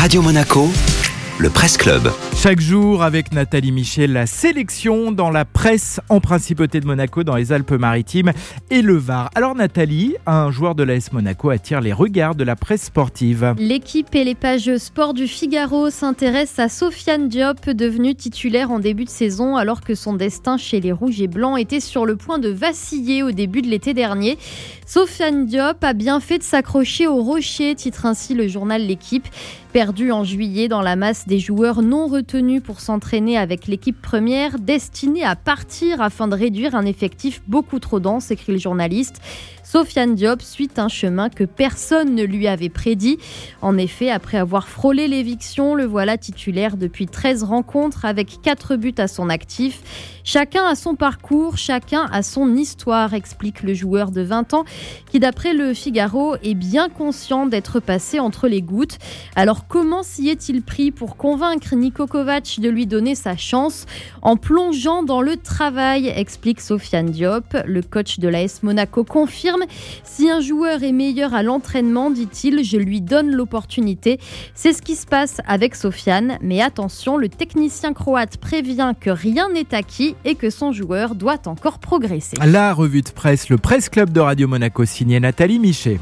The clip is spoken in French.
Radio Monaco, le Presse Club. Chaque jour avec Nathalie Michel, la sélection dans la presse en principauté de Monaco dans les Alpes-Maritimes et le Var. Alors Nathalie, un joueur de l'AS Monaco attire les regards de la presse sportive. L'équipe et les pages sport du Figaro s'intéressent à Sofiane Diop, devenue titulaire en début de saison alors que son destin chez les Rouges et Blancs était sur le point de vaciller au début de l'été dernier. Sofiane Diop a bien fait de s'accrocher au rocher, titre ainsi le journal L'équipe. Perdu en juillet dans la masse des joueurs non retenus pour s'entraîner avec l'équipe première, destinée à partir afin de réduire un effectif beaucoup trop dense, écrit le journaliste. Sofiane Diop suit un chemin que personne ne lui avait prédit. En effet, après avoir frôlé l'éviction, le voilà titulaire depuis 13 rencontres avec 4 buts à son actif. Chacun a son parcours, chacun a son histoire, explique le joueur de 20 ans qui, d'après le Figaro, est bien conscient d'être passé entre les gouttes. Alors comment s'y est-il pris pour convaincre Niko Kovac de lui donner sa chance En plongeant dans le travail, explique Sofiane Diop. Le coach de l'AS Monaco confirme si un joueur est meilleur à l'entraînement, dit-il, je lui donne l'opportunité. C'est ce qui se passe avec Sofiane, mais attention, le technicien croate prévient que rien n'est acquis et que son joueur doit encore progresser. La revue de presse, le Presse Club de Radio Monaco signé Nathalie Michet.